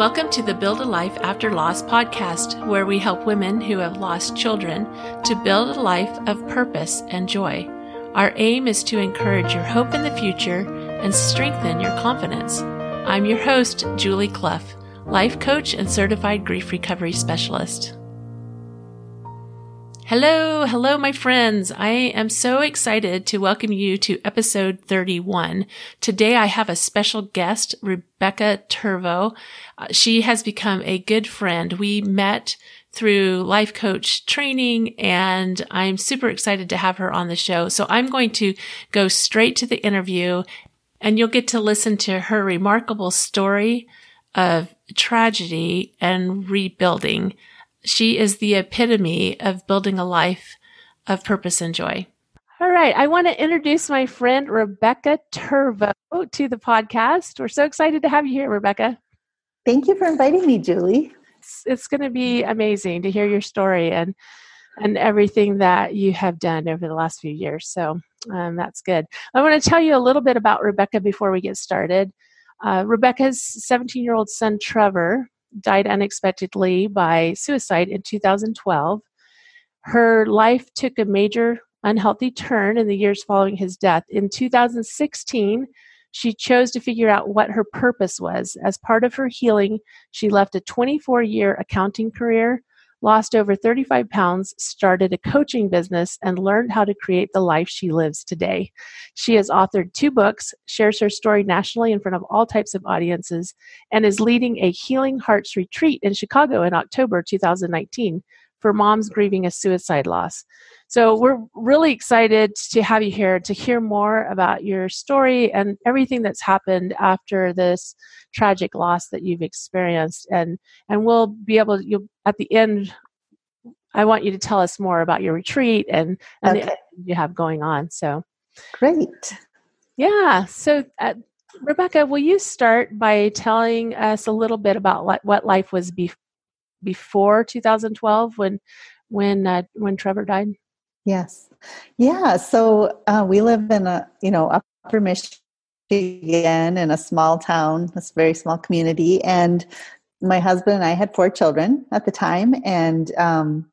Welcome to the Build a Life After Loss podcast, where we help women who have lost children to build a life of purpose and joy. Our aim is to encourage your hope in the future and strengthen your confidence. I'm your host, Julie Clough, life coach and certified grief recovery specialist. Hello, hello, my friends. I am so excited to welcome you to episode 31. Today I have a special guest, Rebecca Turvo. Uh, she has become a good friend. We met through life coach training and I'm super excited to have her on the show. So I'm going to go straight to the interview and you'll get to listen to her remarkable story of tragedy and rebuilding. She is the epitome of building a life of purpose and joy. All right. I want to introduce my friend Rebecca Turvo to the podcast. We're so excited to have you here, Rebecca. Thank you for inviting me, Julie. It's, it's going to be amazing to hear your story and and everything that you have done over the last few years. So um, that's good. I want to tell you a little bit about Rebecca before we get started. Uh, Rebecca's 17 year old son, Trevor, died unexpectedly by suicide in 2012. Her life took a major unhealthy turn in the years following his death. In 2016, she chose to figure out what her purpose was. As part of her healing, she left a 24 year accounting career, lost over 35 pounds, started a coaching business, and learned how to create the life she lives today. She has authored two books, shares her story nationally in front of all types of audiences, and is leading a Healing Hearts retreat in Chicago in October 2019 for moms grieving a suicide loss. So we're really excited to have you here to hear more about your story and everything that's happened after this tragic loss that you've experienced. And and we'll be able to you at the end I want you to tell us more about your retreat and, and okay. you have going on. So great. Yeah. So uh, Rebecca, will you start by telling us a little bit about what, what life was be- before 2012 when when uh, when Trevor died? Yes. Yeah. So uh, we live in a, you know, upper Michigan in a small town, this very small community. And my husband and I had four children at the time. And um,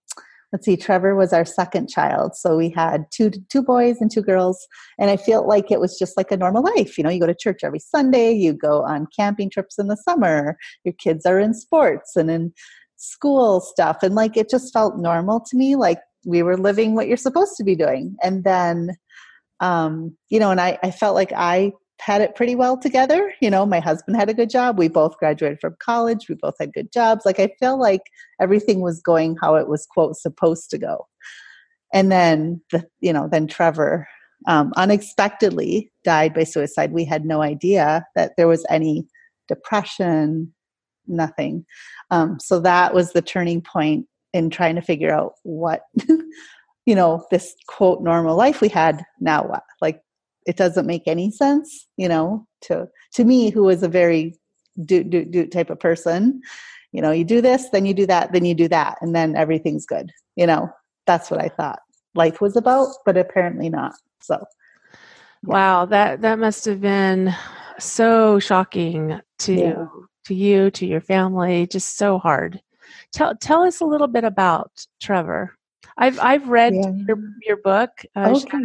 let's see, Trevor was our second child. So we had two, two boys and two girls. And I felt like it was just like a normal life. You know, you go to church every Sunday, you go on camping trips in the summer, your kids are in sports and in school stuff. And like it just felt normal to me. Like we were living what you're supposed to be doing. And then um, you know and I, I felt like i had it pretty well together. You know my husband had a good job. We both graduated from college. We both had good jobs. Like i feel like everything was going how it was quote supposed to go. And then the you know then trevor um, unexpectedly died by suicide. We had no idea that there was any depression nothing um, so that was the turning point in trying to figure out what you know this quote normal life we had now what like it doesn't make any sense you know to to me who is a very do do do type of person you know you do this then you do that then you do that and then everything's good you know that's what i thought life was about but apparently not so yeah. wow that that must have been so shocking to yeah. To you to your family just so hard Tell tell us a little bit about Trevor. I've I've read yeah. your your book, uh, okay.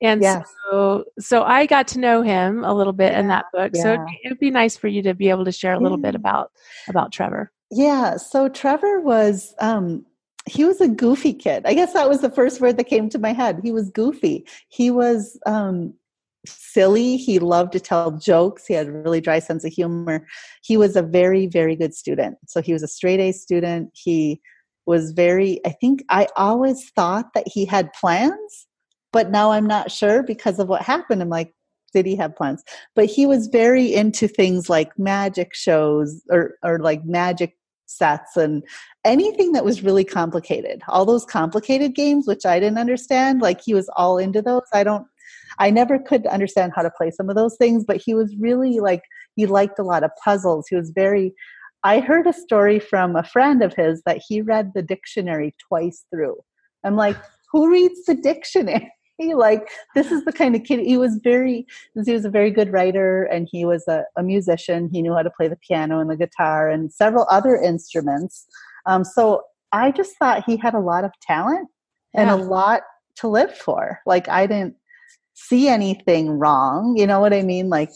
and yes. so so I got to know him a little bit yeah. in that book. Yeah. So it'd be, it'd be, nice for you to be able to share a little bit about about Trevor. Yeah. So Trevor was um, he was a goofy kid. I guess that was the first word that came to my head. He was goofy. He was um, silly. He loved to tell jokes. He had a really dry sense of humor. He was a very, very good student. So he was a straight A student. He was very, I think I always thought that he had plans, but now I'm not sure because of what happened. I'm like, did he have plans? But he was very into things like magic shows or, or like magic sets and anything that was really complicated. All those complicated games, which I didn't understand, like he was all into those. I don't I never could understand how to play some of those things, but he was really like, he liked a lot of puzzles. He was very, I heard a story from a friend of his that he read the dictionary twice through. I'm like, who reads the dictionary? like this is the kind of kid he was very he was a very good writer and he was a, a musician he knew how to play the piano and the guitar and several other instruments um, so i just thought he had a lot of talent yeah. and a lot to live for like i didn't see anything wrong you know what i mean like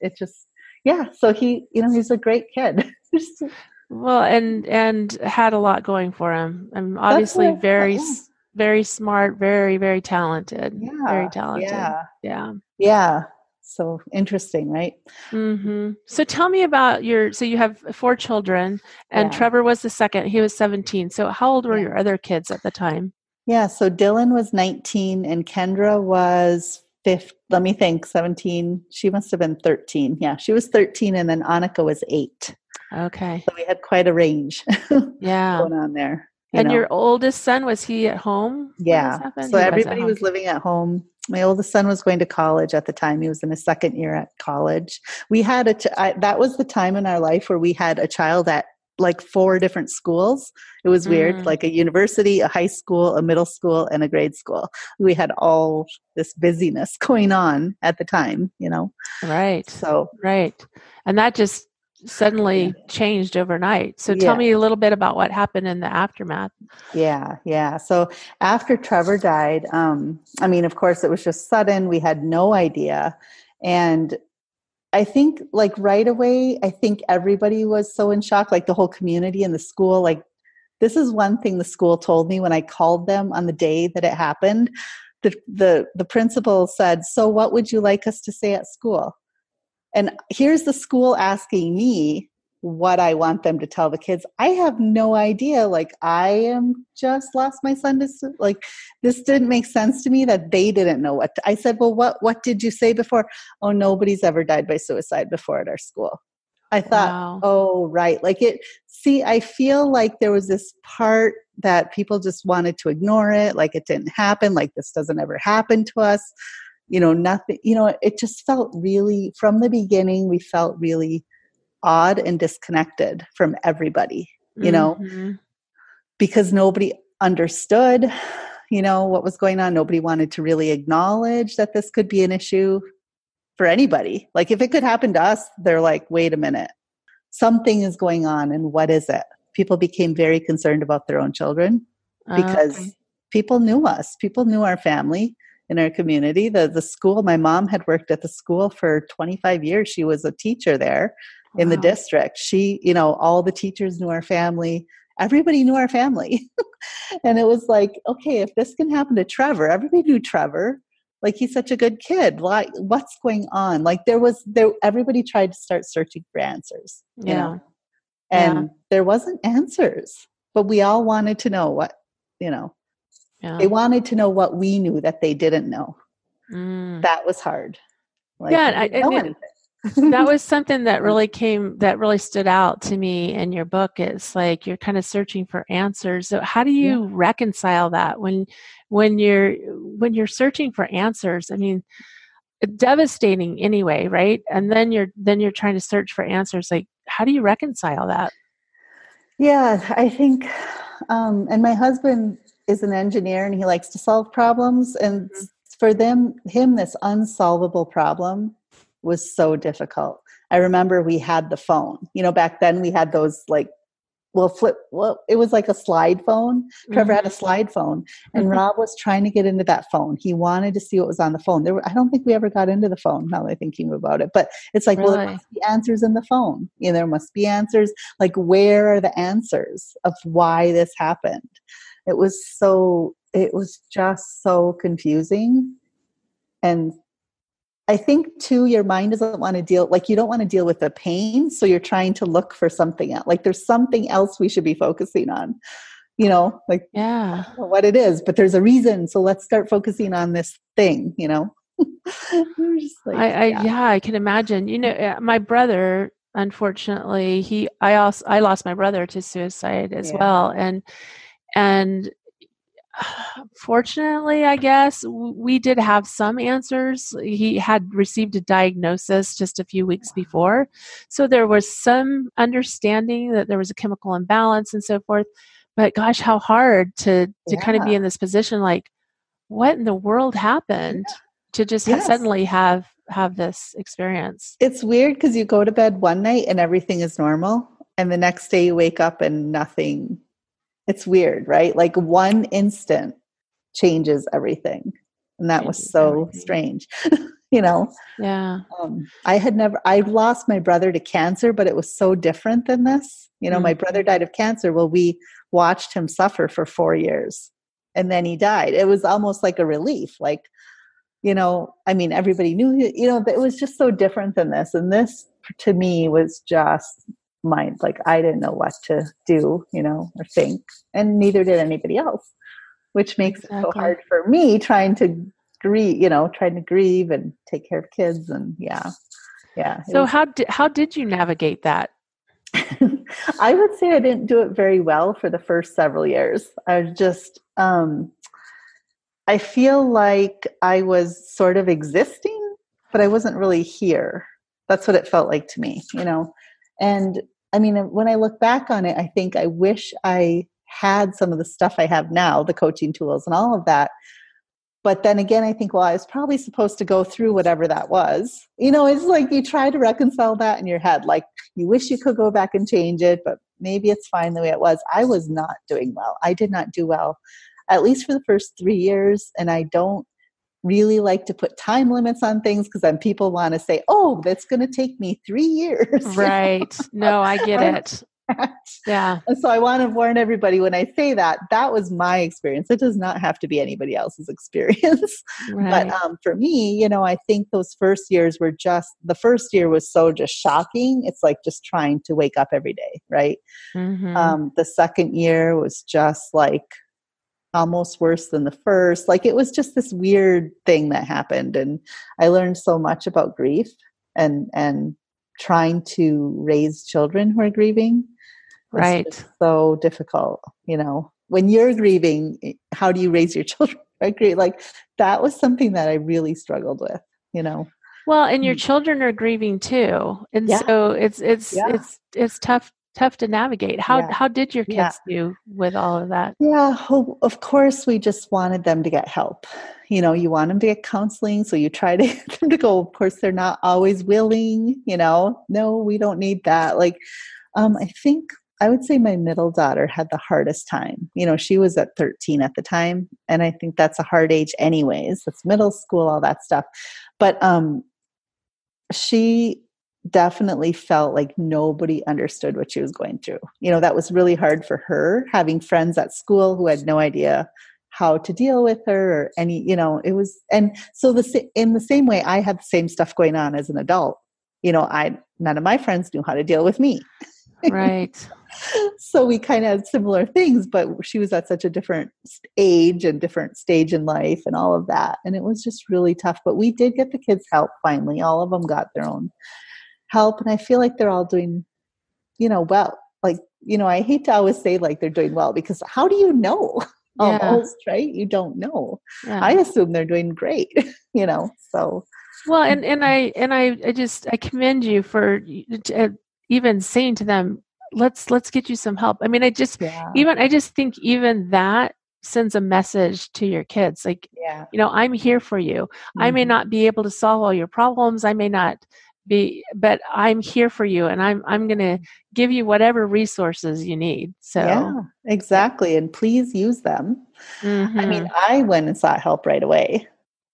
it just yeah so he you know he's a great kid well and and had a lot going for him i'm obviously very yeah very smart, very, very talented. Yeah. Very talented. Yeah. Yeah. Yeah. So interesting, right? Mm-hmm. So tell me about your. So you have four children, and yeah. Trevor was the second. He was seventeen. So how old were yeah. your other kids at the time? Yeah. So Dylan was nineteen, and Kendra was fifth. Let me think. Seventeen. She must have been thirteen. Yeah, she was thirteen, and then Annika was eight. Okay. So we had quite a range. yeah. going on there and know. your oldest son was he at home? Yeah. So he everybody was, was, living at home. My oldest son was going to college at the time. He was in his second year at college. We had a ch- I, that was the time in our life where we had a child at like four different schools. It was weird, mm. like a university, a high school, a middle school, and a grade school. We had all this busyness going on at the time, you know. Right. So right, and that just suddenly changed overnight. So tell yeah. me a little bit about what happened in the aftermath. Yeah, yeah. So after Trevor died, um, I mean, of course, it was just sudden. We had no idea. And I think, like, right away, I think everybody was so in shock, like the whole community and the school. Like, this is one thing the school told me when I called them on the day that it happened. The, the, the principal said, So, what would you like us to say at school? And here's the school asking me what I want them to tell the kids. I have no idea. Like, I am just lost my son to like this didn't make sense to me that they didn't know what to, I said. Well, what what did you say before? Oh, nobody's ever died by suicide before at our school. I thought, wow. oh, right. Like it, see, I feel like there was this part that people just wanted to ignore it, like it didn't happen, like this doesn't ever happen to us you know nothing you know it just felt really from the beginning we felt really odd and disconnected from everybody you know mm-hmm. because nobody understood you know what was going on nobody wanted to really acknowledge that this could be an issue for anybody like if it could happen to us they're like wait a minute something is going on and what is it people became very concerned about their own children because okay. people knew us people knew our family in our community. The the school, my mom had worked at the school for 25 years. She was a teacher there wow. in the district. She, you know, all the teachers knew our family. Everybody knew our family. and it was like, okay, if this can happen to Trevor, everybody knew Trevor. Like he's such a good kid. Like what's going on? Like there was there everybody tried to start searching for answers. You yeah. know? And yeah. there wasn't answers. But we all wanted to know what, you know, yeah. They wanted to know what we knew that they didn't know. Mm. That was hard. Like, yeah, I, I that was something that really came that really stood out to me in your book. It's like you're kind of searching for answers. So how do you yeah. reconcile that when when you're when you're searching for answers? I mean, devastating anyway, right? And then you're then you're trying to search for answers. Like, how do you reconcile that? Yeah, I think, um, and my husband is an engineer and he likes to solve problems and mm-hmm. for them him this unsolvable problem was so difficult i remember we had the phone you know back then we had those like well flip well it was like a slide phone trevor mm-hmm. had a mm-hmm. slide phone and mm-hmm. rob was trying to get into that phone he wanted to see what was on the phone there were, i don't think we ever got into the phone now that i'm thinking about it but it's like really? well there must be answers in the phone you know there must be answers like where are the answers of why this happened it was so it was just so confusing and i think too your mind doesn't want to deal like you don't want to deal with the pain so you're trying to look for something else like there's something else we should be focusing on you know like yeah what it is but there's a reason so let's start focusing on this thing you know like, I, I yeah. yeah i can imagine you know uh, my brother unfortunately he i also i lost my brother to suicide as yeah. well and and fortunately, I guess, we did have some answers. He had received a diagnosis just a few weeks before. So there was some understanding that there was a chemical imbalance and so forth. But gosh, how hard to, to yeah. kind of be in this position like, what in the world happened yeah. to just yes. suddenly have have this experience it's weird because you go to bed one night and everything is normal and the next day you wake up and nothing it's weird right? Like one instant changes everything. And that was so strange you know? Yeah. Um, i had never i lost my brother to cancer but it was so different than this. You know mm-hmm. my brother died of cancer. Well we watched him suffer for four years and then he died. It was almost like a relief like you know i mean everybody knew you know it was just so different than this. And this to me was just mind. Like i didn't know what to do you know or think. And neither did anybody else which makes exactly. it so hard for me trying to grieve you know trying to grieve and take care of kids and yeah. Yeah so was, how did how did you navigate that? I would say i didn't do it very well for the first several years. I was just um i feel like i was sort of existing but i wasn't really here. That's what it felt like to me you know? And I mean, when I look back on it, I think I wish I had some of the stuff I have now, the coaching tools and all of that. But then again, I think, well, I was probably supposed to go through whatever that was. You know, it's like you try to reconcile that in your head. Like you wish you could go back and change it, but maybe it's fine the way it was. I was not doing well. I did not do well, at least for the first three years. And I don't really like to put time limits on things because then people want to say, oh, that's going to take me three years. Right. no, I get it. yeah. And so I want to warn everybody when I say that, that was my experience. It does not have to be anybody else's experience. Right. But um, for me, you know, I think those first years were just, the first year was so just shocking. It's like just trying to wake up every day, right? Mm-hmm. Um, the second year was just like, almost worse than the first. Like it was just this weird thing that happened. And I learned so much about grief and, and trying to raise children who are grieving. Right. So difficult, you know, when you're grieving, how do you raise your children? Right? Like that was something that I really struggled with, you know. Well, and your mm. children are grieving too. And yeah. so it's, it's, yeah. it's, it's tough tough to navigate. How yeah. how did your kids yeah. do with all of that? Yeah, of course we just wanted them to get help. You know, you want them to get counseling, so you try to get them to go. Of course, they're not always willing. You know, no, we don't need that. Like, um, I think I would say my middle daughter had the hardest time. You know, she was at 13 at the time, and I think that's a hard age, anyways. It's middle school, all that stuff. But um, she definitely felt like nobody understood what she was going through. You know, that was really hard for her having friends at school who had no idea how to deal with her or any, you know, it was and so the in the same way I had the same stuff going on as an adult. You know, I none of my friends knew how to deal with me. Right. so we kind of had similar things, but she was at such a different age and different stage in life and all of that. And it was just really tough. But we did get the kids help finally. All of them got their own help and i feel like they're all doing you know well like you know i hate to always say like they're doing well because how do you know yeah. almost right you don't know yeah. i assume they're doing great you know so well and and i and i, I just i commend you for uh, even saying to them let's let's get you some help i mean i just yeah. even i just think even that sends a message to your kids like yeah. you know i'm here for you mm-hmm. i may mm-hmm. not be able to solve all your problems i may not be but i'm here for you and i'm i'm going to give you whatever resources you need so yeah exactly and please use them mm-hmm. i mean mm-hmm. i went and sought help right away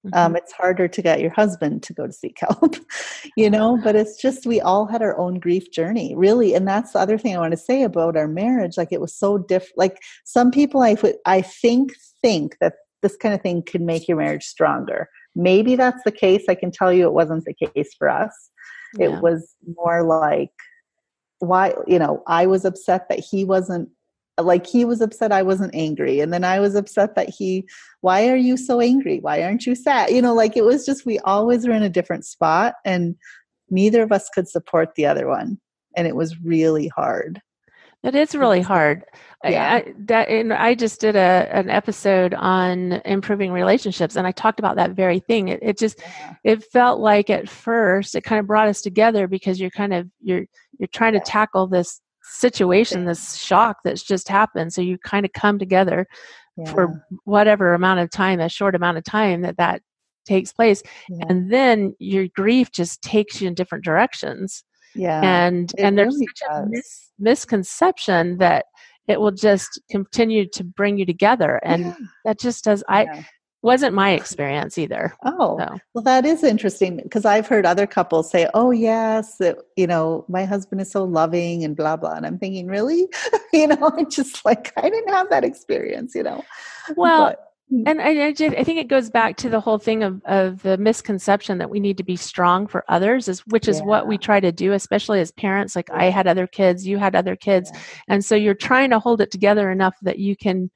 um, mm-hmm. um, it's harder to get your husband to go to seek help you know but it's just we all had our own grief journey really and that's the other thing i want to say about our marriage like it was so different like some people i i think think that this kind of thing could make your marriage stronger maybe that's the case i can tell you it wasn't the case for us yeah. It was more like, why, you know, I was upset that he wasn't like he was upset I wasn't angry. And then I was upset that he, why are you so angry? Why aren't you sad? You know, like it was just, we always were in a different spot and neither of us could support the other one. And it was really hard. That is really hard. Yeah. I, that, and I just did a an episode on improving relationships, and I talked about that very thing. It, it just yeah. it felt like at first it kind of brought us together because you're kind of you're you're trying to tackle this situation, this shock that's just happened. So you kind of come together. yeah. for whatever amount of time, a short amount of time that that takes place. And then your grief just takes you in different directions. Yeah. And, and there's really such does. a mis- misconception that it will just continue to bring you together. And yeah. that just does, I, wasn't my experience either. Oh, so. well, that is interesting because I've heard other couples say, "Oh, yes, it, you know, my husband is so loving and blah blah," and I'm thinking, really, you know, it's just like I didn't have that experience, you know. Well. But. Mm-hmm. and I, I, just, I think it goes back to the whole thing of, of the misconception that we need to be strong for others, is which is yeah. what we try to do, especially as parents. Like I had other kids, you had other kids, yeah. and so you're trying to hold it together enough that you can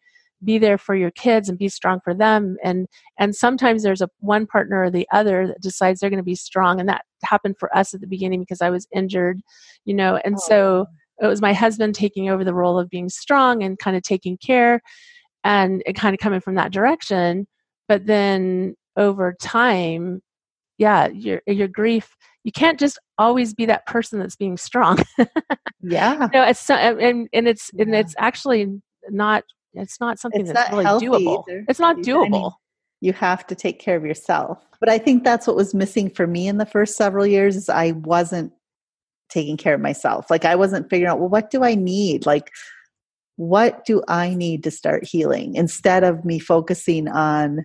be there for your kids and be strong for them and and sometimes there's a one partner or the other that decides they're going to be strong and that happened for us at the beginning because i was injured you know and oh. so it was my husband taking over the role of being strong and kind of taking care and it kind of coming from that direction but then over time yeah your your grief you can't just always be that person that's being strong yeah you know, it's and and it's yeah. and it's actually not it's not something it's that's not really doable. Either. It's not doable. you have to take care of yourself. But I think that's what was missing for me in the first several years is I wasn't taking care of myself. Like I wasn't figuring out, well, what do I need? Like what do I need to start healing? Instead of me focusing on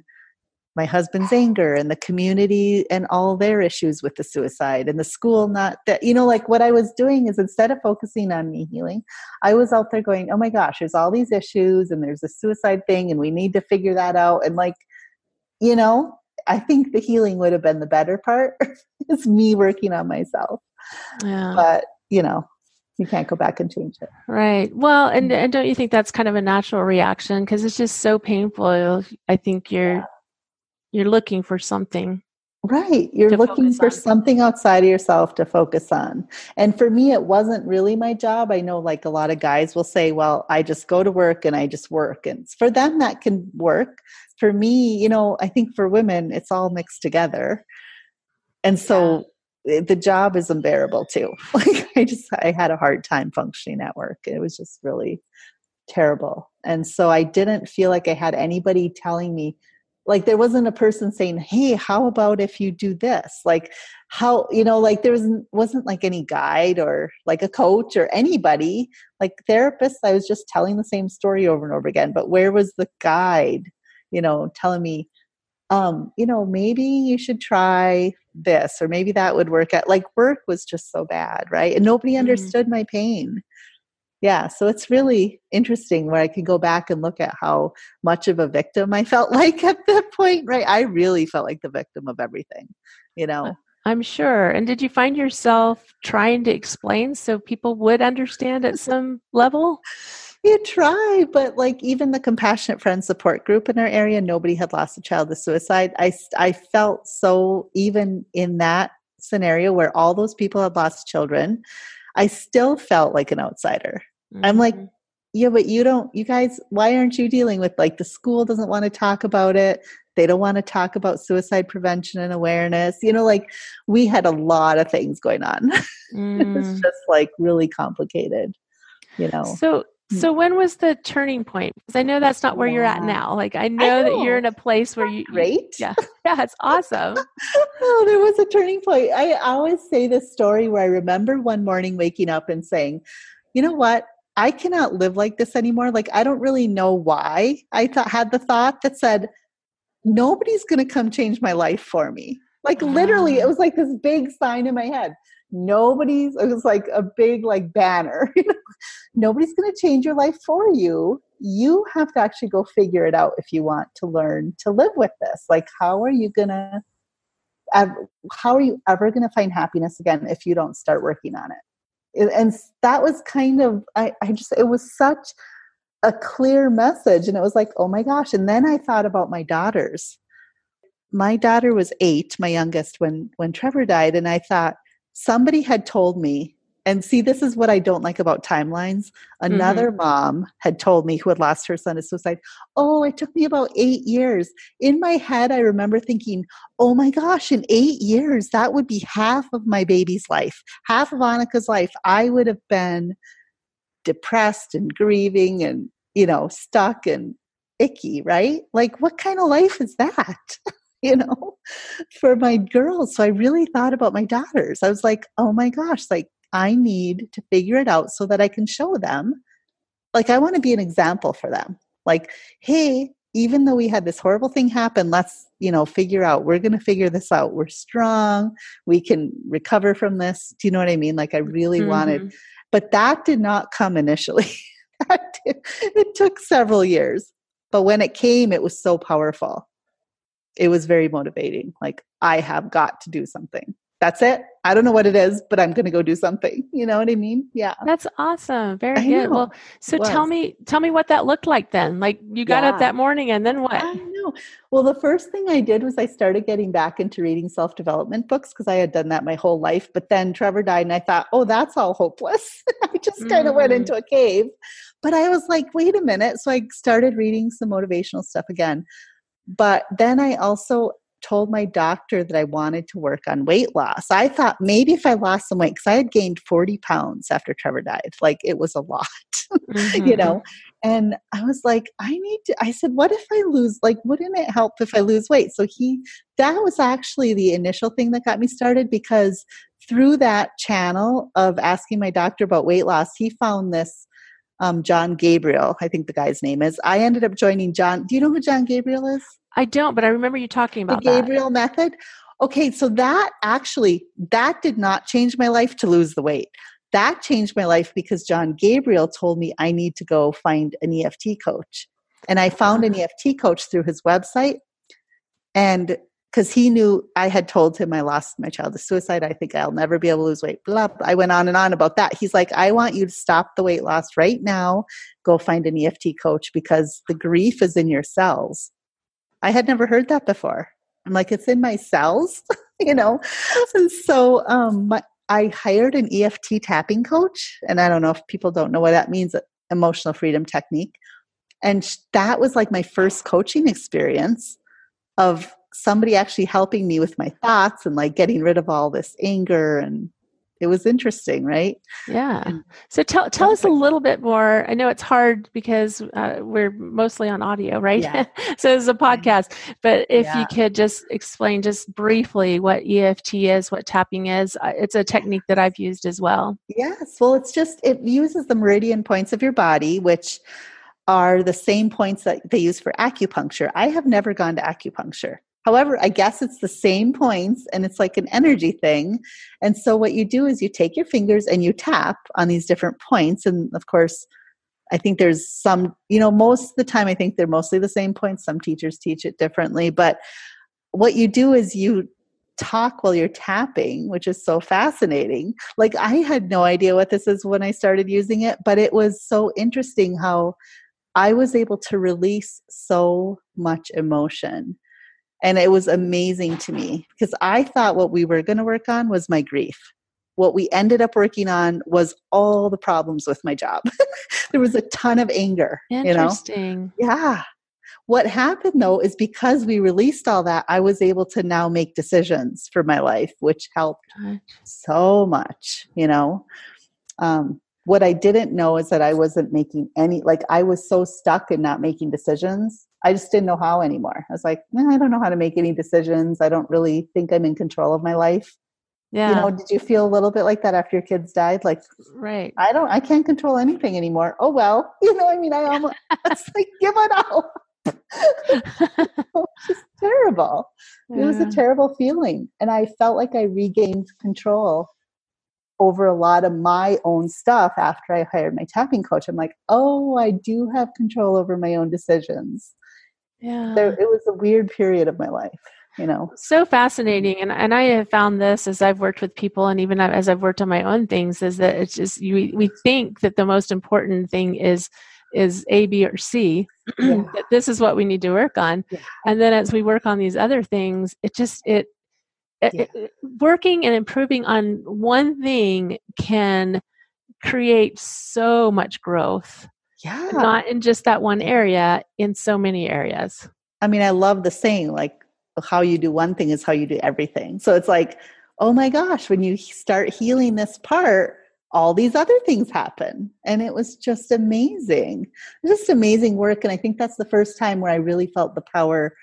my husband's anger and the community and all their issues with the suicide and the school not that you know like what i was doing is instead of focusing on me healing i was out there going oh my gosh there's all these issues and there's a suicide thing and we need to figure that out. And like you know i think the healing would have been the better part it's me working on myself. Yeah. but you know you can't go back and change it right well and, mm-hmm. and don't you think that's kind of a natural reaction because it's just so painful i think you're yeah you're looking for something Right. You're looking for on. something outside of yourself to focus on. And for me, it wasn't really my job. I know, like, a lot of guys will say, well, I just go to work and I just work. And for them, that can work. For me, you know, I think for women, it's all mixed together. And so yeah. The job is unbearable too. Like, I just, I had a hard time functioning at work. It was just really terrible. And so I didn't feel like I had anybody telling me, like there wasn't a person saying hey how about if you do this like how you know like there wasn't wasn't like any guide or like a coach or anybody like therapists i was just telling the same story over and over again but where was the guide you know telling me um you know maybe you should try this or maybe that would work out like work was just so bad right? And nobody mm-hmm. understood my pain. Yeah so it's really interesting where i can go back and look at how much of a victim i felt like at that point right? I really felt like the victim of everything you know? I'm sure and did you find yourself trying to explain so people would understand at some level you try but like even the compassionate friend support group in our area nobody had lost a child to suicide i i felt so even in that scenario where all those people had lost children I still felt like an outsider. Mm-hmm. I'm like, mm-hmm. yeah, but you don't, you guys, why aren't you dealing with like the school doesn't want to talk about it? They don't want to talk about suicide prevention and awareness. You know, like we had a lot of things going on. Mm. it was mm. just like really complicated, you know. So. So hmm. when was the turning point? Because I know that's not where yeah. you're at now. Like I know, I know, that you're in a place where you great. Yeah, yeah, it's awesome. oh, there was a turning point. I always say this story where I remember one morning waking up and saying, "You know what? I cannot live like this anymore. Like, I don't really know why I thought, had the thought that said, nobody's going to come change my life for me. Like, literally, it ah. was like this big sign in my head. Nobody's, it was like a big, like, banner. nobody's going to change your life for you. You have to actually go figure it out if you want to learn to live with this. Like, how are you going to, how are you ever going to find happiness again if you don't start working on it? and that was kind of I, I just it was such a clear message and it was like oh my gosh and then i thought about my daughters my daughter was eight my youngest when when trevor died and i thought somebody had told me and see, this is what I don't like about timelines. Another mm-hmm. mom had told me who had lost her son to suicide, Oh, it took me about eight years. In my head, I remember thinking, Oh my gosh, in eight years, that would be half of my baby's life, half of Annika's life. I would have been depressed and grieving and, you know, stuck and icky, right? Like, what kind of life is that? you know, for my girls. So I really thought about my daughters. I was like, oh my gosh, like, I need to figure it out so that I can show them. Like, I want to be an example for them. Like, hey, even though we had this horrible thing happen, let's, you know, figure out, we're going to figure this out. We're strong. We can recover from this. Do you know what I mean? Like, I really mm-hmm. wanted, but that did not come initially. it took several years. But when it came, it was so powerful. It was very motivating. Like, I have got to do something that's it. I don't know what it is, but I'm going to go do something. You know what I mean? Yeah. That's awesome. Very I good. Know. Well, so tell me, tell me what that looked like then. Like you got yeah. up that morning and then what? I know. Well, the first thing I did was I started getting back into reading self-development books because I had done that my whole life. But then Trevor died and I thought, oh, that's all hopeless. I just kind of mm. went into a cave. But I was like, wait a minute. So I started reading some motivational stuff again. But then I also told my doctor that I wanted to work on weight loss. I thought maybe if I lost some weight, because I had gained 40 pounds after Trevor died, like it was a lot, mm-hmm. you know. And I was like, I need to, I said, what if I lose, like, wouldn't it help if I lose weight? So he, that was actually the initial thing that got me started because through that channel of asking my doctor about weight loss, he found this um, Jon Gabriel, I think the guy's name is. I ended up joining John. Do you know who Jon Gabriel is? I don't, but I remember you talking about the Gabriel that. method. Okay, so that actually that did not change my life to lose the weight. That changed my life because Jon Gabriel told me I need to go find an EFT coach. And I found an ah. EFT coach through his website. And because he knew I had told him I lost my child to suicide. I think I'll never be able to lose weight. Blah, blah. I went on and on about that. He's like, I want you to stop the weight loss right now. Go find an EFT coach because the grief is in your cells. I had never heard that before. I'm like, it's in my cells, you know? And so um, my, I hired an EFT tapping coach. And I don't know if people don't know what that means emotional freedom technique. And that was like my first coaching experience of somebody actually helping me with my thoughts and like getting rid of all this anger and it was interesting, right? Yeah. So tell tell us a little bit more. I know it's hard because uh, we're mostly on audio, right? Yeah. so it's a podcast. But if yeah. you could just explain just briefly what EFT is, what tapping is, uh, it's a technique that I've used as well. Yes. Well, it's just it uses the meridian points of your body, which are the same points that they use for acupuncture. I have never gone to acupuncture. However, I guess it's the same points and it's like an energy thing. And so what you do is you take your fingers and you tap on these different points. And of course, I think there's some, you know, most of the time I think they're mostly the same points. Some teachers teach it differently. But what you do is you talk while you're tapping, which is so fascinating. Like I had no idea what this is when I started using it, but it was so interesting how I was able to release so much emotion and it was amazing to me because I thought what we were going to work on was my grief. What we ended up working on was all the problems with my job. there was a ton of anger. Interesting. You know? Yeah. What happened though is because we released all that, I was able to now make decisions for my life, which helped so much, you know. Um, what I didn't know is that I wasn't making any, like, I was so stuck in not making decisions I just didn't know how anymore. I was like, I don't know how to make any decisions. I don't really think I'm in control of my life. Yeah. You know, did you feel a little bit like that after your kids died? Like, right. I don't, I can't control anything anymore. Oh, well, you know, I mean, I almost, it's like, give it up. it was just terrible. Yeah. It was a terrible feeling. And I felt like I regained control over a lot of my own stuff after I hired my tapping coach. I'm like, oh, I do have control over my own decisions yeah there, it was a weird period of my life you know so fascinating and and i have found this as i've worked with people and even as i've worked on my own things is that it's just you, we think that the most important thing is is a b or c yeah. that this is what we need to work on yeah. and then as we work on these other things it just it, yeah. it working and improving on one thing can create so much growth yeah. Not in just that one area, in so many areas. I mean, I love the saying, like, how you do one thing is how you do everything. So it's like, oh my gosh, when you start healing this part, all these other things happen. And it was just amazing. Just amazing work. And I think that's the first time where I really felt the power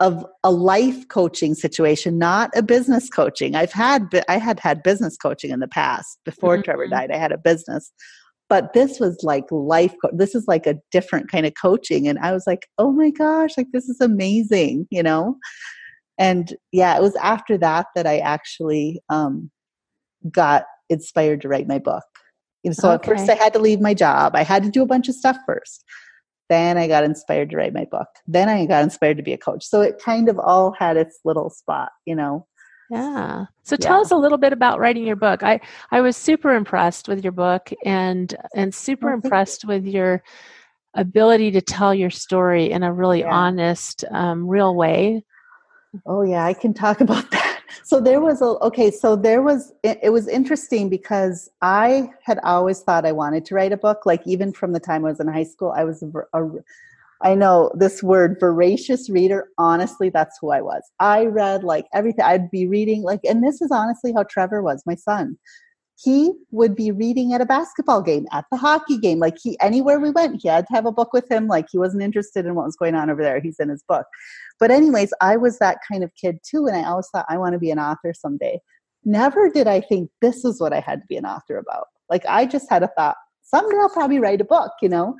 of a life coaching situation, not a business coaching. I've had I had had business coaching in the past before mm-hmm. Trevor died. I had a business, but this was like life. Co- this is like a different kind of coaching, and I was like, oh my gosh, like this is amazing, you know. And yeah, it was after that that I actually um, got inspired to write my book. Know, so okay. at first I had to leave my job. I had to do a bunch of stuff first. Then I got inspired to write my book. Then I got inspired to be a coach. So it kind of all had its little spot, you know. Yeah. So tell yeah. us a little bit about writing your book. I I was super impressed with your book and and super oh, impressed with your ability to tell your story in a really yeah. honest, um, real way. Oh yeah, I can talk about that so there was a okay so there was it, it, was interesting because i had always thought i wanted to write a book like even from the time i was in high school i was a, a i know this word voracious reader honestly that's who i was i read like everything i'd be reading like and this is honestly how trevor was my son he would be reading at a basketball game, at the hockey game. Like he, anywhere we went, he had to have a book with him. Like he wasn't interested in what was going on over there. He's in his book. But, anyways, I was that kind of kid too. And I always thought, I want to be an author someday. Never did I think this is what I had to be an author about. Like I just had a thought, someday I'll probably write a book, you know?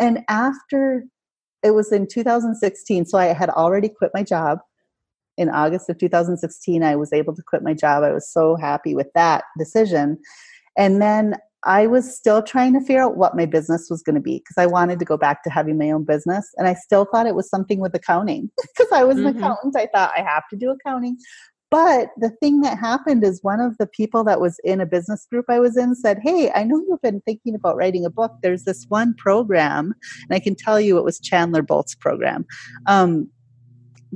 And after it was in 2016, so I had already quit my job in August of 2016, I was able to quit my job. I was so happy with that decision. And then I was still trying to figure out what my business was going to be because I wanted to go back to having my own business. And I still thought it was something with accounting because I was mm-hmm. an accountant. I thought I have to do accounting. But the thing that happened is one of the people that was in a business group I was in said, Hey, I know you've been thinking about writing a book. There's this one program, and I can tell you it was Chandler Bolt's program. Um,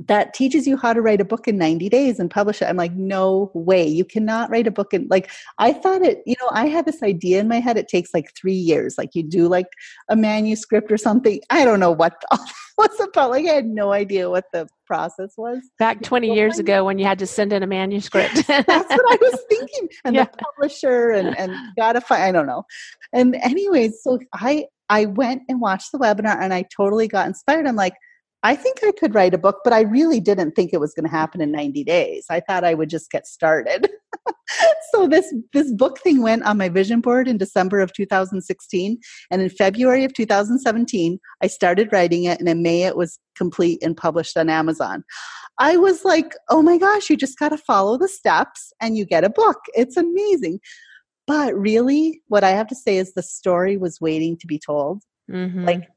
that teaches you how to write a book in 90 days and publish it. I'm like, no way. You cannot write a book in like I thought it, you know, I had this idea in my head. It takes like three years. Like you do like a manuscript or something. I don't know what all that was about. Like I had no idea what the process was. Back 20 years ago when you had to send in a manuscript. That's what I was thinking. And yeah. the publisher and, and gotta find I don't know. And anyways, so I I went and watched the webinar and I totally got inspired. I'm like, I think I could write a book, but I really didn't think it was going to happen in 90 days. I thought I would just get started. so this this book thing went on my vision board in December of 2016, and in February of 2017, I started writing it, and in May it was complete and published on Amazon. I was like, "Oh my gosh, you just got to follow the steps and you get a book. It's amazing." But really, what I have to say is the story was waiting to be told. Mm-hmm. Like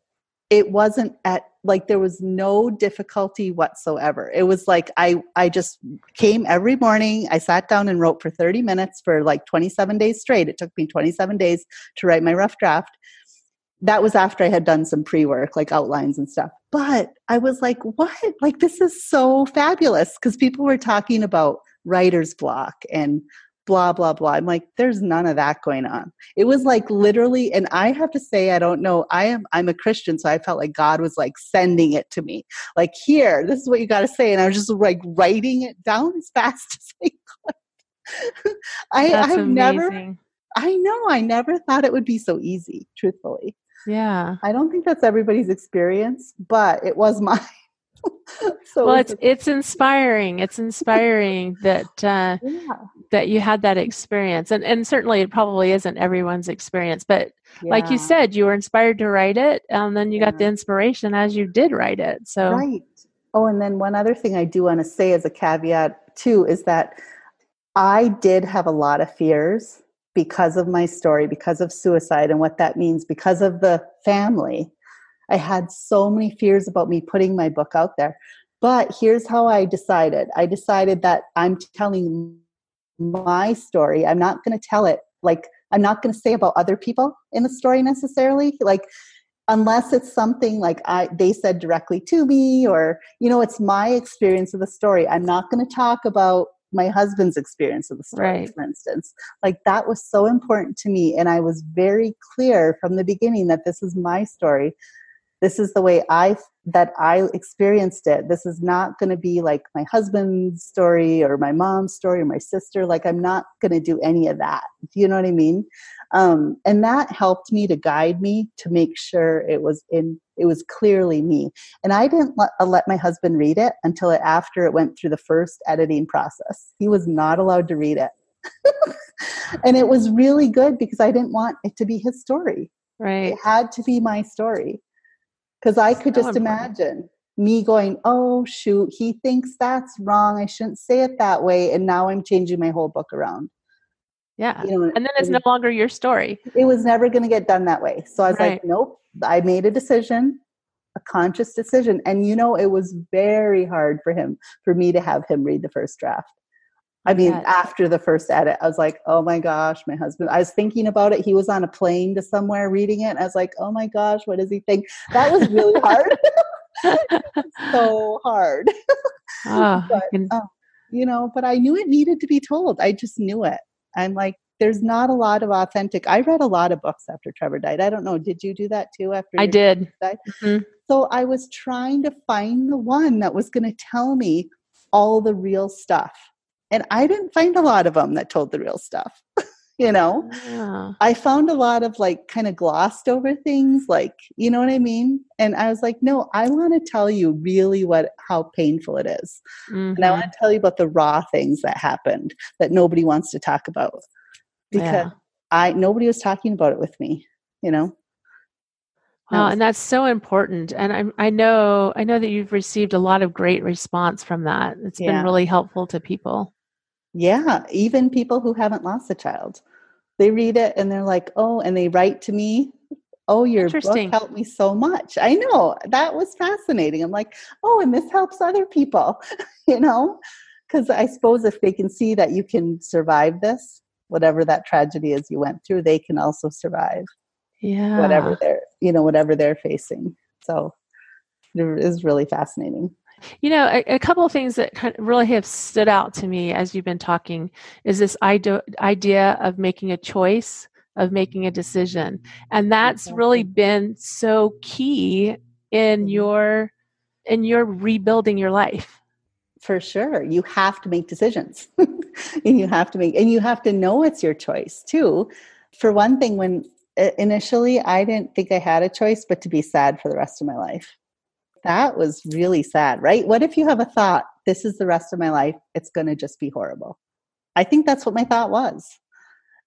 it wasn't at like there was no difficulty whatsoever. It was like i i just came every morning i sat down and wrote for 30 minutes for like 27 days straight. It took me 27 days to write my rough draft. That was after i had done some pre-work like outlines and stuff. But i was like what? Like this is so fabulous. Because people were talking about writer's block and blah blah blah. I'm like there's none of that going on. It was like literally and i have to say i don't know i am i'm a christian so i felt like god was like sending it to me. Like here this is what you got to say and i was just like writing it down as fast as i could. I That's i've amazing. never i know i never thought it would be so easy truthfully. Yeah. I don't think that's everybody's experience but it was mine so well it's it's inspiring it's inspiring that uh, yeah. that you had that experience and and certainly it probably isn't everyone's experience but yeah. like you said you were inspired to write it and then you yeah. got the inspiration as you did write it so right oh and then one other thing i do want to say as a caveat too is that i did have a lot of fears because of my story because of suicide and what that means because of the family I had so many fears about me putting my book out there. But here's how I decided I decided that I'm telling my story. I'm not going to tell it like, I'm not going to say about other people in the story necessarily. Like, unless it's something like I they said directly to me or you know it's my experience of the story i'm not going to talk about my husband's experience of the story right. for instance like that was so important to me and i was very clear from the beginning that this is my story this is the way i that I experienced it. This is not going to be like my husband's story or my mom's story or my sister. Like, I'm not going to do any of that. Do you know what I mean? Um, and that helped me to guide me to make sure it was in, it was clearly me. And I didn't let, uh, let my husband read it until it, after it went through the first editing process. He was not allowed to read it. and it was really good because I didn't want it to be his story. Right. It had to be my story because I could so just important. imagine me going, oh, shoot, he thinks that's wrong. I shouldn't say it that way. And now I'm changing my whole book around. Yeah. You know, and then it's it, no longer your story. It was never going to get done that way. So I was right. like, nope, I made a decision, a conscious decision. And, you know, it was very hard for him, for me to have him read the first draft. I mean, yes. after the first edit, I was like, oh my gosh, my husband. I was thinking about it. He was on a plane to somewhere reading it. I was like, oh my gosh, what does he think? That was really hard. so hard. Oh, but, can... uh, you know, but I knew it needed to be told. I just knew it. I'm like, there's not a lot of authentic. I read a lot of books after Trevor died. I don't know. Did you do that too after I did? Mm-hmm. So I was trying to find the one that was going to tell me all the real stuff and I didn't find a lot of them that told the real stuff. you know, yeah. I found a lot of like kind of glossed over things, like, you know what I mean? And I was like, no, I want to tell you really what, how painful it is. Mm-hmm. And I want mm-hmm. to tell you about the raw things that happened that nobody wants to talk about because yeah. I, nobody was talking about it with me, you know? No, and that's so important. And I, I know, I know that you've received a lot of great response from that. It's yeah. been really helpful to people. Yeah, even people who haven't lost a child. They read it and they're like, oh, and they write to me, oh, your book helped me so much. I know, that was fascinating. I'm like, oh, and this helps other people, you know? Because I suppose if they can see that you can survive this, whatever that tragedy is you went through, they can also survive. Yeah. Whatever they're, you know, whatever they're facing. So it is really fascinating. You know, a, a, couple of things that kind of really have stood out to me as you've been talking is this idea, idea of making a choice, of making a decision. And that's really been so key in mm-hmm. your in your rebuilding your life. For sure. You have to make decisions. and you have to make and you have to know it's your choice too. For one thing when initially I didn't think I had a choice but to be sad for the rest of my life that was really sad, right? What if you have a thought, this is the rest of my life, it's going to just be horrible? I think that's what my thought was.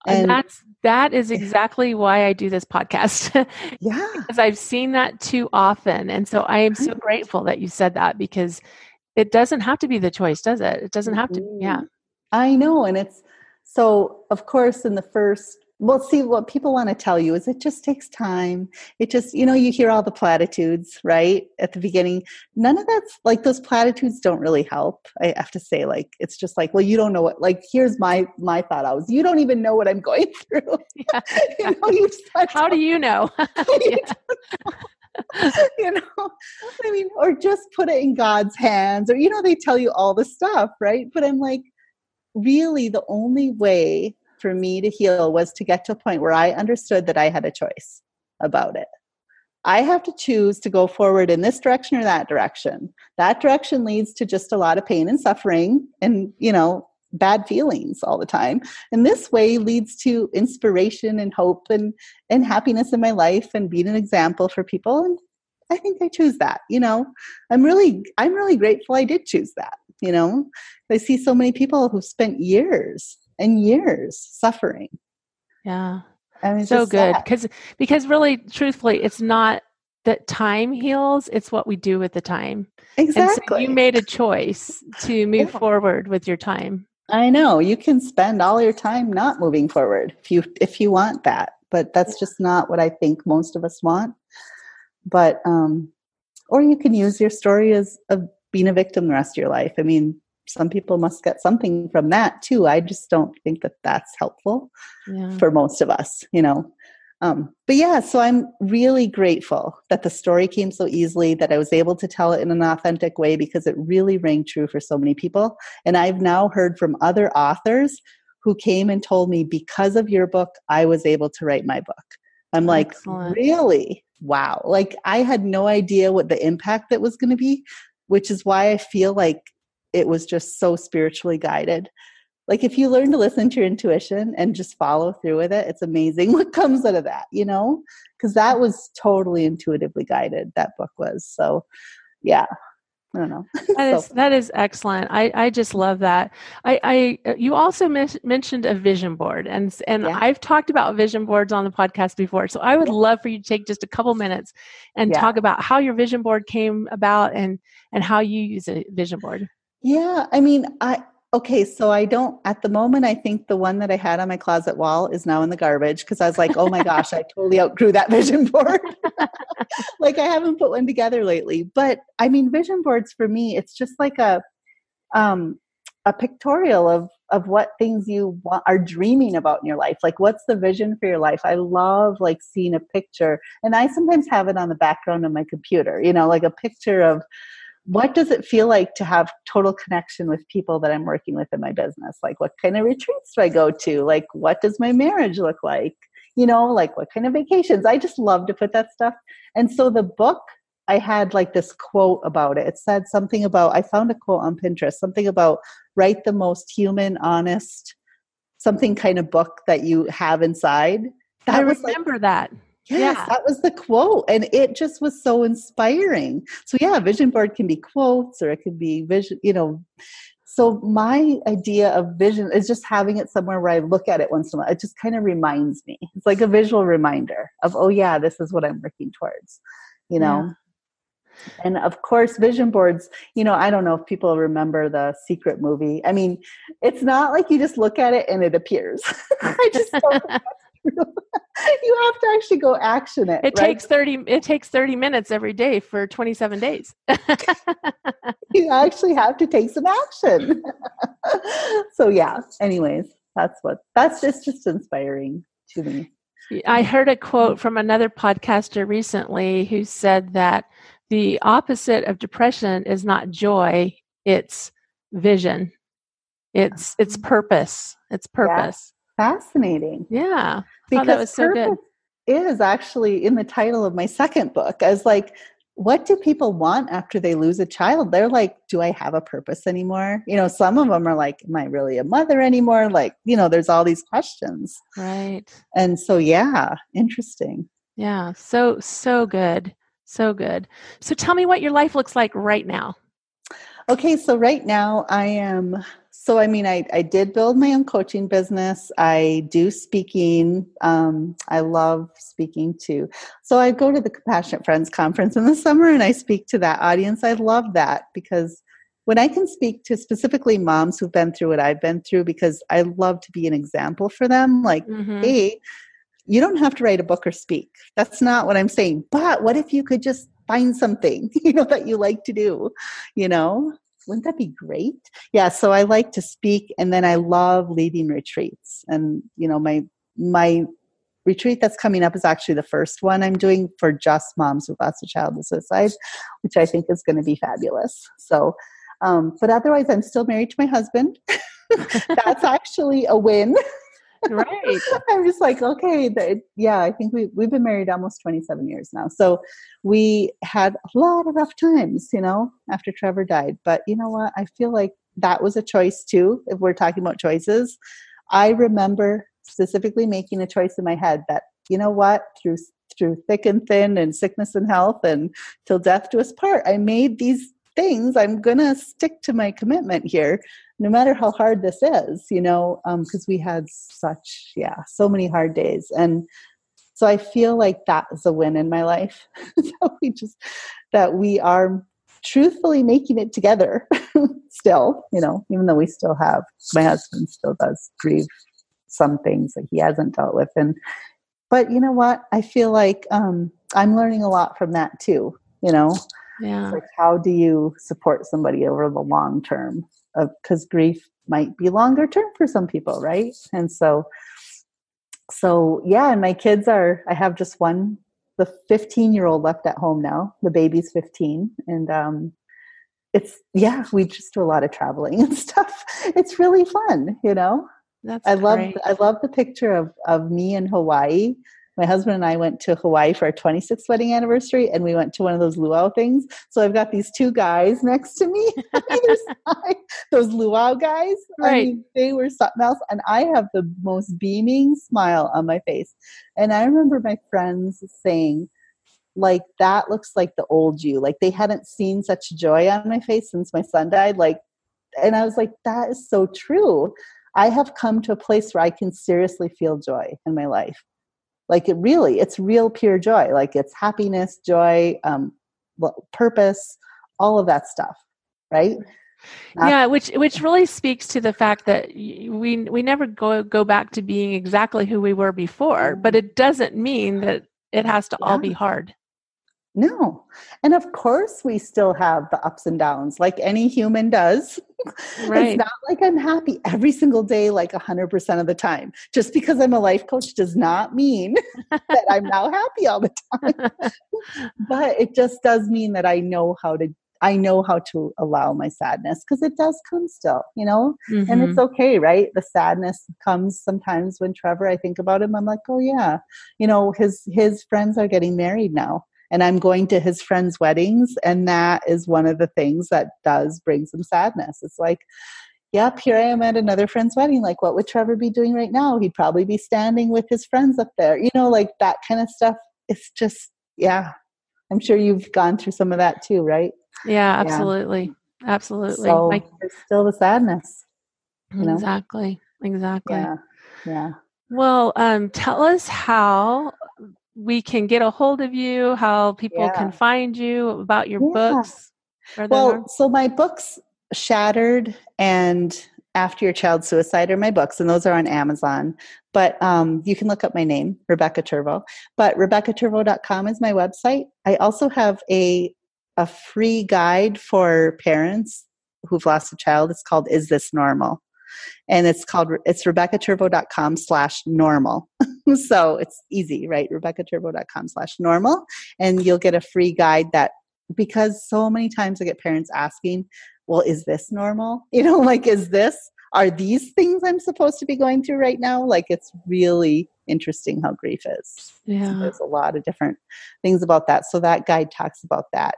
And, and that's that is exactly why I do this podcast. yeah. because I've seen that too often. And so I am so grateful that you said that because it doesn't have to be the choice, does it? It doesn't have to. Yeah. Mm-hmm. I know. And it's so, of course, in the first well see what people want to tell you is it just takes time. It just you know you hear all the platitudes right at the beginning. None of that's like those platitudes don't really help i have to say. Like it's just like well you don't know what like here's my my thought. I was you don't even know what i'm going through. Yeah, you know, you how do you know? You know i mean or just put it in god's hands or you know they tell you all the stuff right? But i'm like really the only way for me to heal was to get to a point where I understood that I had a choice about it. I have to choose to go forward in this direction or that direction. That direction leads to just a lot of pain and suffering and, you know, bad feelings all the time. And this way leads to inspiration and hope and and happiness in my life and being an example for people and I think I choose that, you know. I'm really I'm really grateful I did choose that, you know. I see so many people who've spent years and years suffering. Yeah. And so good because because really truthfully it's not that time heals it's what we do with the time exactly so you made a choice to move yeah. forward with your time i know you can spend all your time not moving forward if you if you want that but that's just not what i think most of us want but um or you can use your story as of being a victim the rest of your life i mean some people must get something from that too. I just don't think that that's helpful yeah. for most of us, you know. Um, but yeah, so I'm really grateful that the story came so easily, that I was able to tell it in an authentic way because it really rang true for so many people. And I've now heard from other authors who came and told me, because of your book, I was able to write my book. I'm like, Excellent. really? Wow. Like I had no idea what the impact that was going to be, which is why I feel like it was just so spiritually guided. Like if you learn to listen to your intuition and just follow through with it, it's amazing what comes out of that, you know? Because that was totally intuitively guided, that book was. So yeah, I don't know. that is that is excellent. I I just love that. I I uh, you also mes- mentioned a vision board, and and yeah. I've talked about vision boards on the podcast before. So I would yeah. love for you to take just a couple minutes and yeah. talk about how your vision board came about and and how you use a vision board. Yeah, I mean, I Okay, so I don't at the moment. I think the one that I had on my closet wall is now in the garbage because I was like, oh my gosh, I totally outgrew that vision board. like I haven't put one together lately. But I mean, vision boards for me, it's just like a um, a pictorial of of what things you want, are dreaming about in your life. Like, what's the vision for your life? I love like seeing a picture, and I sometimes have it on the background of my computer. You know, like a picture of what does it feel like to have total connection with people that I'm working with in my business? Like, what kind of retreats do I go to? Like, what does my marriage look like? You know, like what kind of vacations? I just love to put that stuff. And so the book, I had like this quote about it. It said something about, I found a quote on Pinterest, something about write the most human, honest, something kind of book that you have inside. That I remember like, that. Yes, yeah. that was the quote. And it just was so inspiring. So, yeah, vision board can be quotes or it could be vision, you know. So, my idea of vision is just having it somewhere where I look at it once in a while. It just kind of reminds me. It's like a visual reminder of, oh, yeah, this is what I'm working towards, you know. Yeah. And of course, vision boards, you know, I don't know if people remember the secret movie. I mean, it's not like you just look at it and it appears. I just don't you have to actually go action it. It right? takes 30 it takes 30 minutes every day for 27 days. you actually have to take some action. so yeah, anyways, that's what that's just just inspiring to me. I heard a quote from another podcaster recently who said that the opposite of depression is not joy, it's vision. It's it's uh-huh. purpose. It's purpose fascinating. Yeah. Oh, because that was so good. Is actually in the title of my second book. As like, what do people want after they lose a child? They're like, do I have a purpose anymore? You know, some of them are like, am I really a mother anymore? Like, you know, there's all these questions. Right. And so, yeah, interesting. Yeah. So, so good. So good. So, tell me what your life looks like right now. Okay. So, right now, I am so i mean I, I did build my own coaching business. I do speaking. Um, i love speaking too. So i go to the compassionate friends conference in the summer and i speak to that audience. I love that because when i can speak to specifically moms who've been through what i've been through because i love to be an example for them like mm-hmm. hey you don't have to write a book or speak. That's not what i'm saying. But what if you could just find something you know that you like to do? You know wouldn't that be great? Yeah, so I like to speak and then I love leading retreats. And you know, my my retreat that's coming up is actually the first one I'm doing for just moms who've lost a child to suicide, which I think is going to be fabulous. So, um, but otherwise, I'm still married to my husband. that's actually a win right. I'm just like, okay, the, yeah, I think we, we've been married almost 27 years now. So we had a lot of rough times, you know, after Trevor died. But you know what? I feel like that was a choice too, if we're talking about choices. I remember specifically making a choice in my head that, you know what, through through thick and thin and sickness and health and till death do us part, I made these things. I'm gonna stick to my commitment here no matter how hard this is, you know, because um, we had such, yeah, so many hard days. And so I feel like that is a win in my life. that we just, that we are truthfully making it together still, you know, even though we still have, my husband still does grieve some things that he hasn't dealt with. And, but you know what? I feel like um, I'm learning a lot from that too, you know. Yeah. Like, how do you support somebody over the long term? Because grief might be longer term for some people, right? And so, so yeah, and my kids are. I have just one, the 15 year old left at home now. The baby's 15, and um, it's yeah, we just do a lot of traveling and stuff. It's really fun, you know. That's I love I love the picture of of me in Hawaii my husband and I went to Hawaii for our 26th wedding anniversary, and we went to one of those luau things. So I've got these two guys next to me, those luau guys. Right. I mean, they were something else, and I have the most beaming smile on my face. And I remember my friends saying, like that looks like the old you like they hadn't seen such joy on my face since my son died like and i was like that is so true i have come to a place where i can seriously feel joy in my life like it really it's real pure joy. Like it's happiness joy um purpose all of that stuff right? Yeah which which really speaks to the fact that we we never go go back to being exactly who we were before but it doesn't mean that it has to yeah. all be hard no. And of course, we still have the ups and downs like any human does. Right. it's not like I'm happy every single day, like 100% of the time. Just because I'm a life coach does not mean that I'm now happy all the time. but it just does mean that I know how to. I know how to allow my sadness because it does come still, you know, mm-hmm. and it's mm-hmm. okay, right? The sadness comes sometimes when Trevor. I think about him. I'm like, oh yeah, you know, his his friends are getting married now, and I'm going to his friends' weddings, and that is one of the things that does bring some sadness. It's like, yep, here I am at another friend's wedding. Like, what would Trevor be doing right now? He'd probably be standing with his friends up there. You know, like that kind of stuff. It's just, yeah. I'm sure you've gone through some of that too, right? Yeah, absolutely. Yeah. Absolutely. So like, there's still the sadness. You know? Exactly. Exactly. Yeah. Yeah. Well, um, tell us how we can get a hold of you, how people yeah. can find you, about your yeah. books? Well, so my books, Shattered and After Your Child's Suicide, are my books, and those are on Amazon. But um, you can look up my name, Rebecca Tervo. But RebeccaTervo.com is my website. I also have a a free guide for parents who've lost a child. It's called Is This Normal? And it's called it's rebeccatervo.com slash normal. So it's easy right? rebeccatervo.com slash normal. And you'll get a free guide that because so many times i get parents asking well is this normal? You know like is this are these things i'm supposed to be going through right now? Like it's really interesting how grief is. Yeah. So there's a lot of different things about that. So that guide talks about that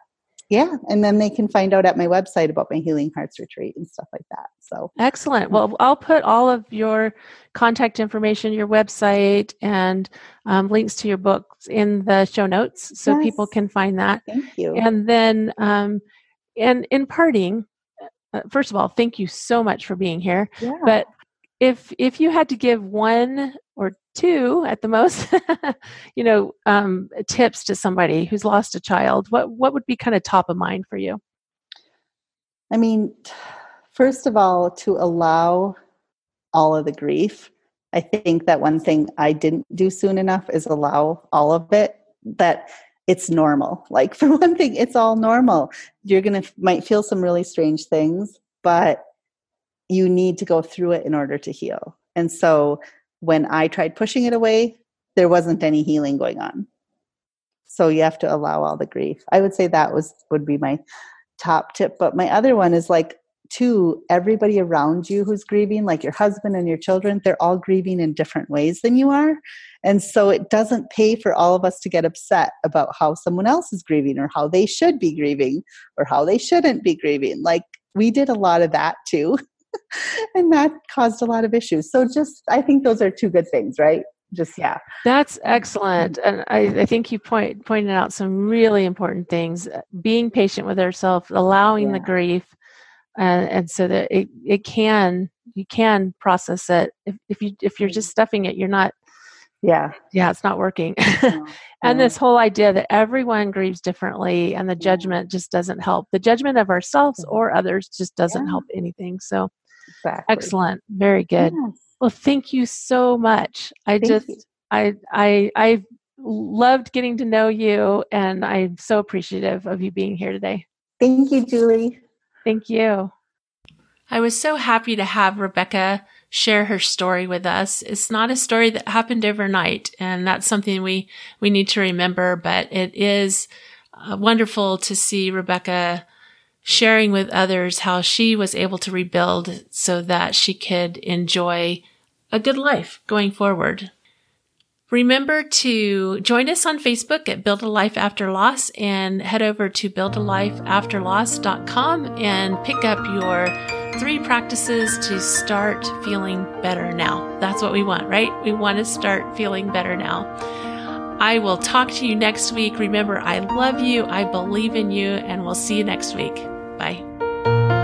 yeah and then they can find out at my website about my healing hearts retreat and stuff like that so. Excellent. Well i'll put all of your contact information your website and um, links to your books in the show notes so yes. people can find that. Thank you. And then um, and in parting uh, first of all thank you so much for being here. Yeah. but if if you had to give one or two at the most you know um, tips to somebody who's lost a child what what would be kind of top of mind for you? I mean first of all to allow all of the grief i think that one thing i didn't do soon enough is allow all of it that it's normal. Like for one thing it's all normal. You're gonna might feel some really strange things but you need to go through it in order to heal and so when I tried pushing it away, there wasn't any healing going on. So you have to allow all the grief. I would say that was would be my top tip. But my other one is like to everybody around you who's grieving, like your husband and your children, they're all grieving in different ways than you are. And so it doesn't pay for all of us to get upset about how someone else is grieving or how they should be grieving or how they shouldn't be grieving. Like we did a lot of that too. and that caused a lot of issues. So just I think those are two good things, right? Just yeah. That's excellent. And I, I think you point pointed out some really important things. Being patient with ourselves, allowing yeah. the grief and, and so that it, it can you can process it. If if you if you're just stuffing it, you're not yeah yeah it's not working no, and no. this whole idea that everyone grieves differently and the judgment just doesn't help the judgment of ourselves mm-hmm. or others just doesn't yeah. help anything so Exactly. Excellent. Very good. Yes. Well, thank you so much. I thank just, you. I, I, I loved getting to know you, and I'm so appreciative of you being here today. Thank you, Julie. Thank you. I was so happy to have Rebecca share her story with us. It's not a story that happened overnight, and that's something we we need to remember. But it is uh, wonderful to see Rebecca sharing with others how she was able to rebuild so that she could enjoy a good life going forward. Remember to join us on Facebook at Build a Life After Loss and head over to buildalifeafterloss.com and pick up your three practices to start feeling better now. That's what we want, right? We want to start feeling better now. I will talk to you next week. Remember, I love you, I believe in you, and we'll see you next week. Bye.